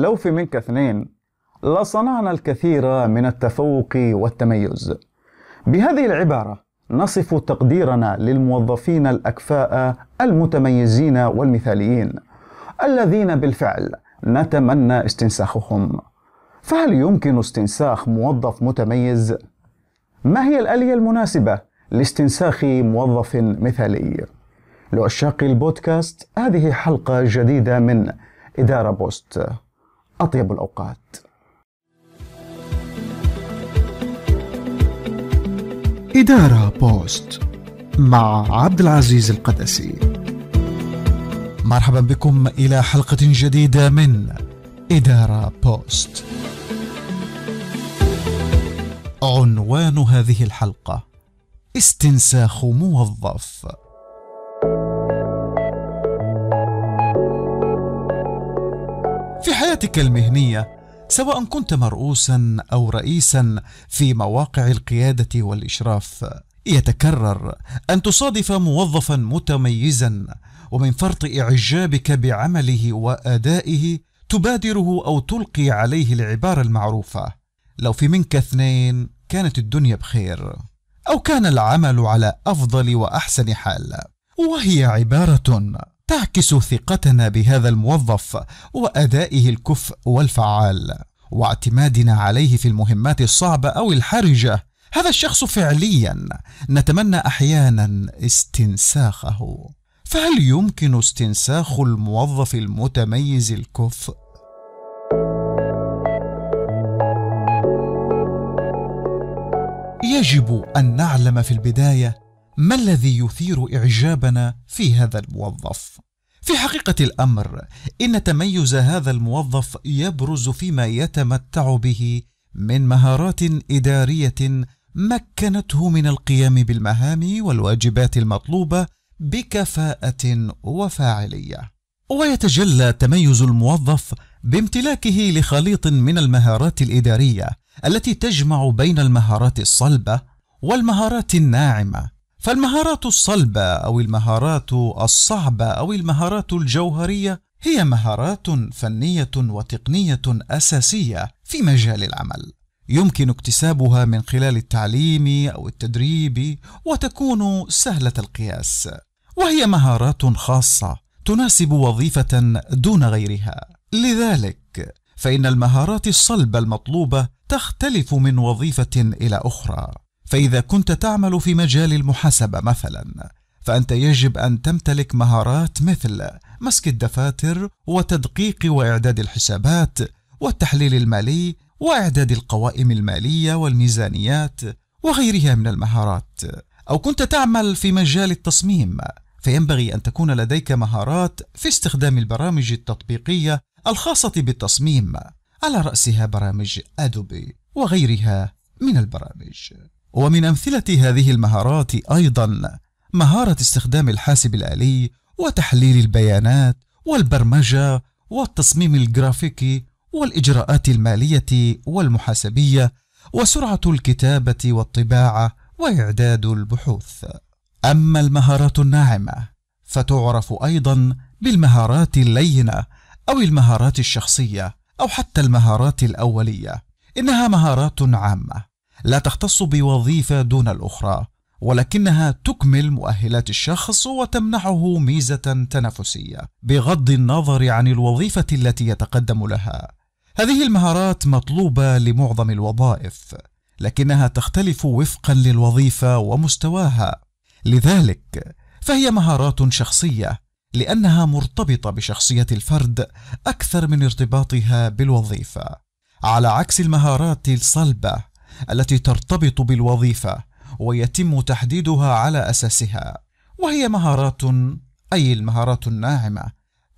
لو في منك اثنين لصنعنا الكثير من التفوق والتميز. بهذه العبارة نصف تقديرنا للموظفين الأكفاء المتميزين والمثاليين الذين بالفعل نتمنى استنساخهم. فهل يمكن استنساخ موظف متميز؟ ما هي الآلية المناسبة لاستنساخ موظف مثالي؟ لعشاق البودكاست هذه حلقة جديدة من إدارة بوست. أطيب الأوقات. إدارة بوست مع عبد العزيز القدسي. مرحبا بكم إلى حلقة جديدة من إدارة بوست. عنوان هذه الحلقة استنساخ موظف. حياتك المهنية سواء كنت مرؤوسا أو رئيسا في مواقع القيادة والإشراف يتكرر أن تصادف موظفا متميزا ومن فرط إعجابك بعمله وأدائه تبادره أو تلقي عليه العبارة المعروفة. لو في منك اثنين كانت الدنيا بخير أو كان العمل على أفضل وأحسن حال. وهي عبارة تعكس ثقتنا بهذا الموظف وأدائه الكفء والفعال. واعتمادنا عليه في المهمات الصعبة أو الحرجة هذا الشخص فعليا نتمنى أحيانا استنساخه. فهل يمكن استنساخ الموظف المتميز الكفء؟ يجب أن نعلم في البداية ما الذي يثير إعجابنا في هذا الموظف؟ في حقيقة الأمر إن تميز هذا الموظف يبرز فيما يتمتع به من مهارات إدارية مكنته من القيام بالمهام والواجبات المطلوبة بكفاءة وفاعلية. ويتجلى تميز الموظف بامتلاكه لخليط من المهارات الإدارية التي تجمع بين المهارات الصلبة والمهارات الناعمة فالمهارات الصلبة أو المهارات الصعبة أو المهارات الجوهرية هي مهارات فنية وتقنية أساسية في مجال العمل. يمكن اكتسابها من خلال التعليم أو التدريب وتكون سهلة القياس. وهي مهارات خاصة تناسب وظيفة دون غيرها. لذلك فإن المهارات الصلبة المطلوبة تختلف من وظيفة إلى أخرى. فإذا كنت تعمل في مجال المحاسبة مثلا فأنت يجب أن تمتلك مهارات مثل مسك الدفاتر وتدقيق وإعداد الحسابات والتحليل المالي وإعداد القوائم المالية والميزانيات وغيرها من المهارات. أو كنت تعمل في مجال التصميم فينبغي أن تكون لديك مهارات في استخدام البرامج التطبيقية الخاصة بالتصميم على رأسها برامج ادوبي وغيرها من البرامج. ومن أمثلة هذه المهارات أيضا مهارة استخدام الحاسب الآلي وتحليل البيانات والبرمجة والتصميم الجرافيكي والإجراءات المالية والمحاسبية وسرعة الكتابة والطباعة وإعداد البحوث. أما المهارات الناعمة فتعرف أيضا بالمهارات اللينة أو المهارات الشخصية أو حتى المهارات الأولية. إنها مهارات عامة. لا تختص بوظيفة دون الأخرى ولكنها تكمل مؤهلات الشخص وتمنحه ميزة تنافسية بغض النظر عن الوظيفة التي يتقدم لها. هذه المهارات مطلوبة لمعظم الوظائف لكنها تختلف وفقا للوظيفة ومستواها. لذلك فهي مهارات شخصية لأنها مرتبطة بشخصية الفرد أكثر من ارتباطها بالوظيفة. على عكس المهارات الصلبة التي ترتبط بالوظيفة ويتم تحديدها على أساسها. وهي مهارات أي المهارات الناعمة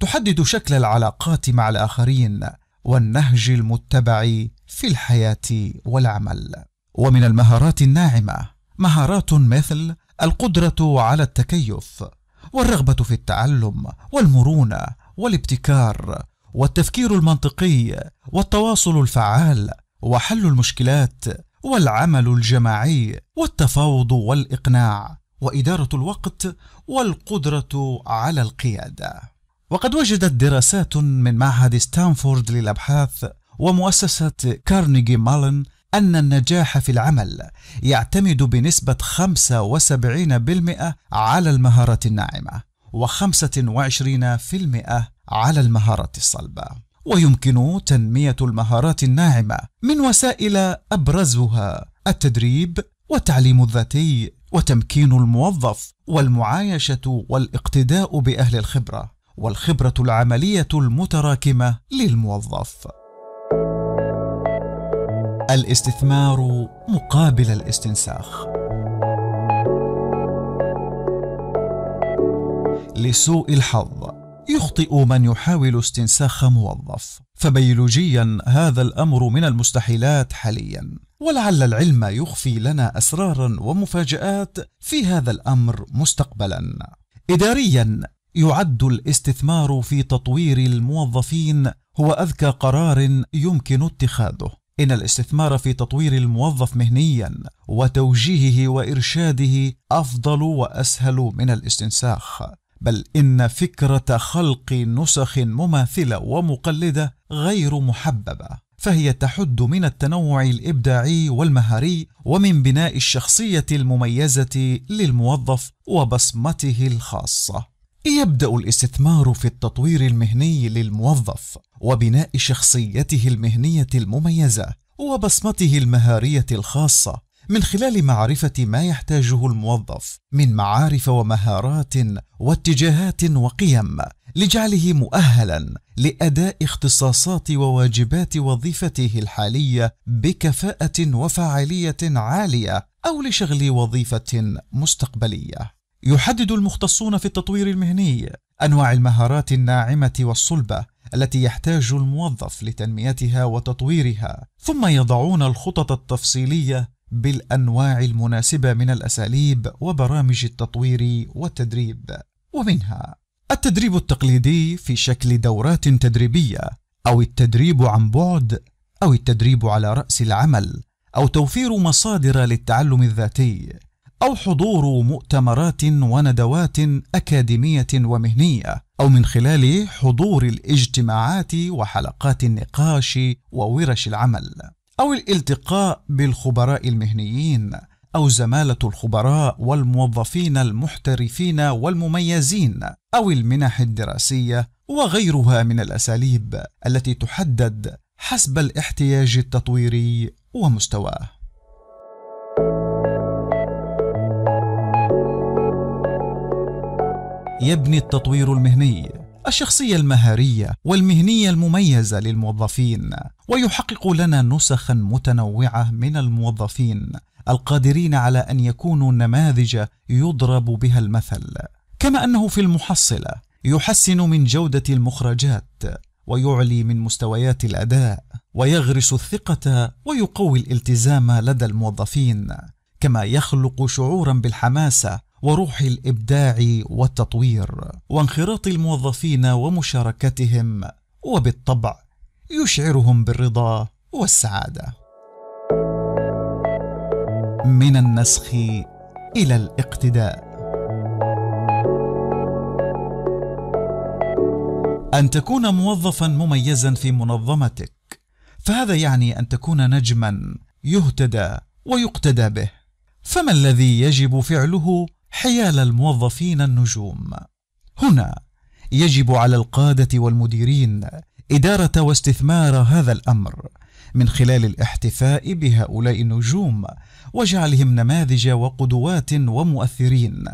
تحدد شكل العلاقات مع الآخرين والنهج المتبع في الحياة والعمل. ومن المهارات الناعمة مهارات مثل القدرة على التكيف والرغبة في التعلم والمرونة والابتكار والتفكير المنطقي والتواصل الفعال وحل المشكلات والعمل الجماعي والتفاوض والإقناع وإدارة الوقت والقدرة على القيادة. وقد وجدت دراسات من معهد ستانفورد للأبحاث ومؤسسة كارنيجي مالن أن النجاح في العمل يعتمد بنسبة 75% على المهارات الناعمة و25% على المهارات الصلبة. ويمكن تنمية المهارات الناعمة من وسائل أبرزها التدريب والتعليم الذاتي وتمكين الموظف والمعايشة والاقتداء بأهل الخبرة والخبرة العملية المتراكمة للموظف. الاستثمار مقابل الاستنساخ. لسوء الحظ. يخطئ من يحاول استنساخ موظف. فبيولوجيا هذا الأمر من المستحيلات حاليا. ولعل العلم يخفي لنا اسرارا ومفاجآت في هذا الأمر مستقبلا. اداريا يعد الاستثمار في تطوير الموظفين هو أذكى قرار يمكن اتخاذه. إن الاستثمار في تطوير الموظف مهنيا وتوجيهه وإرشاده أفضل وأسهل من الاستنساخ. بل إن فكرة خلق نسخ مماثلة ومقلدة غير محببة فهي تحد من التنوع الإبداعي والمهاري ومن بناء الشخصية المميزة للموظف وبصمته الخاصة. يبدأ الاستثمار في التطوير المهني للموظف وبناء شخصيته المهنية المميزة وبصمته المهارية الخاصة من خلال معرفة ما يحتاجه الموظف من معارف ومهارات واتجاهات وقيم لجعله مؤهلا لأداء اختصاصات وواجبات وظيفته الحالية بكفاءة وفاعلية عالية أو لشغل وظيفة مستقبلية. يحدد المختصون في التطوير المهني أنواع المهارات الناعمة والصلبة التي يحتاج الموظف لتنميتها وتطويرها ثم يضعون الخطط التفصيلية بالأنواع المناسبة من الأساليب وبرامج التطوير والتدريب ومنها التدريب التقليدي في شكل دورات تدريبية أو التدريب عن بعد أو التدريب على رأس العمل أو توفير مصادر للتعلم الذاتي أو حضور مؤتمرات وندوات أكاديمية ومهنية أو من خلال حضور الاجتماعات وحلقات النقاش وورش العمل. أو الالتقاء بالخبراء المهنيين أو زمالة الخبراء والموظفين المحترفين والمميزين أو المنح الدراسية وغيرها من الأساليب التي تحدد حسب الاحتياج التطويري ومستواه. يبني التطوير المهني الشخصية المهارية والمهنية المميزة للموظفين ويحقق لنا نسخا متنوعة من الموظفين القادرين على أن يكونوا نماذج يضرب بها المثل. كما أنه في المحصلة يحسن من جودة المخرجات ويعلي من مستويات الأداء ويغرس الثقة ويقوي الالتزام لدى الموظفين كما يخلق شعورا بالحماسة وروح الإبداع والتطوير وانخراط الموظفين ومشاركتهم وبالطبع يشعرهم بالرضا والسعادة. من النسخ إلى الاقتداء. أن تكون موظفا مميزا في منظمتك فهذا يعني أن تكون نجما يهتدى ويقتدى به. فما الذي يجب فعله حيال الموظفين النجوم. هنا يجب على القادة والمديرين إدارة واستثمار هذا الأمر من خلال الاحتفاء بهؤلاء النجوم وجعلهم نماذج وقدوات ومؤثرين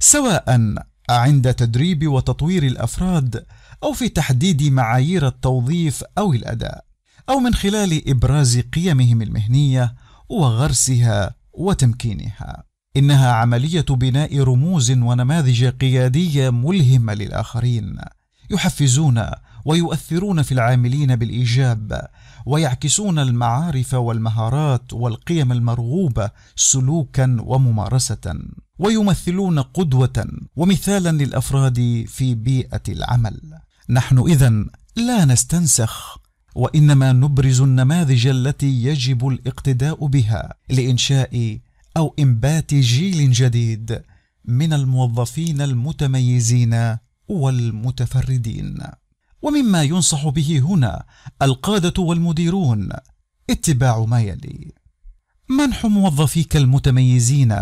سواء عند تدريب وتطوير الأفراد أو في تحديد معايير التوظيف أو الأداء أو من خلال إبراز قيمهم المهنية وغرسها وتمكينها. إنها عملية بناء رموز ونماذج قيادية ملهمة للآخرين. يحفزون ويؤثرون في العاملين بالإيجاب ويعكسون المعارف والمهارات والقيم المرغوبة سلوكا وممارسة ويمثلون قدوة ومثالا للأفراد في بيئة العمل. نحن اذا لا نستنسخ وإنما نبرز النماذج التي يجب الاقتداء بها لإنشاء أو إنبات جيل جديد من الموظفين المتميزين والمتفردين. ومما ينصح به هنا القادة والمديرون اتباع ما يلي. منح موظفيك المتميزين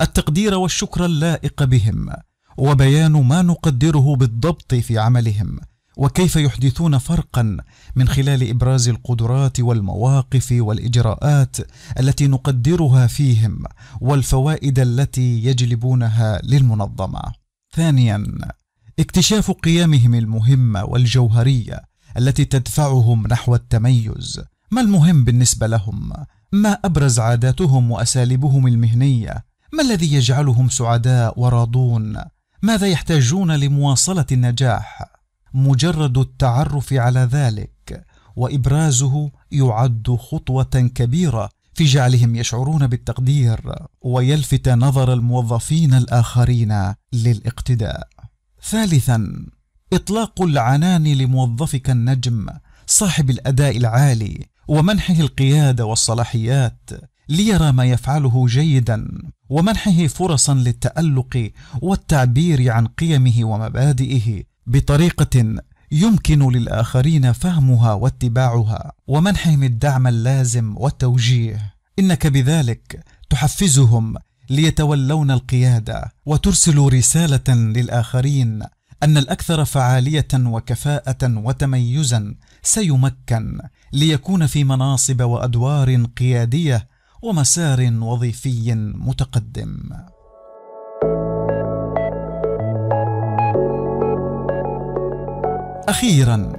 التقدير والشكر اللائق بهم وبيان ما نقدره بالضبط في عملهم وكيف يحدثون فرقا من خلال إبراز القدرات والمواقف والإجراءات التي نقدرها فيهم والفوائد التي يجلبونها للمنظمة؟ ثانيا اكتشاف قيمهم المهمه والجوهرية التي تدفعهم نحو التميز. ما المهم بالنسبة لهم؟ ما أبرز عاداتهم وأساليبهم المهنية؟ ما الذي يجعلهم سعداء وراضون؟ ماذا يحتاجون لمواصلة النجاح؟ مجرد التعرف على ذلك وإبرازه يعد خطوة كبيرة في جعلهم يشعرون بالتقدير ويلفت نظر الموظفين الآخرين للاقتداء. ثالثا إطلاق العنان لموظفك النجم صاحب الأداء العالي ومنحه القيادة والصلاحيات ليرى ما يفعله جيدا ومنحه فرصا للتألق والتعبير عن قيمه ومبادئه بطريقة يمكن للآخرين فهمها واتباعها ومنحهم الدعم اللازم والتوجيه. إنك بذلك تحفزهم ليتولون القيادة وترسل رسالة للآخرين أن الأكثر فعالية وكفاءة وتميزا سيمكن ليكون في مناصب وأدوار قيادية ومسار وظيفي متقدم. أخيرا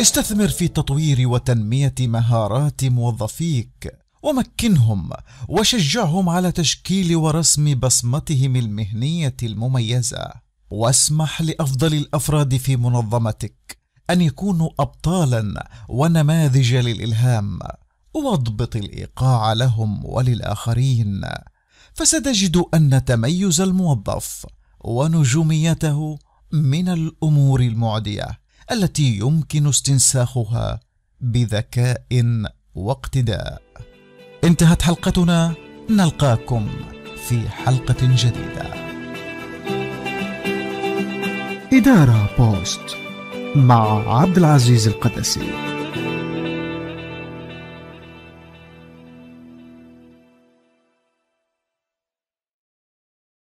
استثمر في تطوير وتنمية مهارات موظفيك ومكنهم وشجعهم على تشكيل ورسم بصمتهم المهنية المميزة. واسمح لأفضل الأفراد في منظمتك أن يكونوا ابطالا ونماذج للإلهام. واضبط الإيقاع لهم وللآخرين. فستجد أن تميز الموظف ونجوميته من الأمور المعدية. التي يمكن استنساخها بذكاء واقتداء. انتهت حلقتنا. نلقاكم في حلقة جديدة. إدارة بوست مع عبد العزيز القدسي.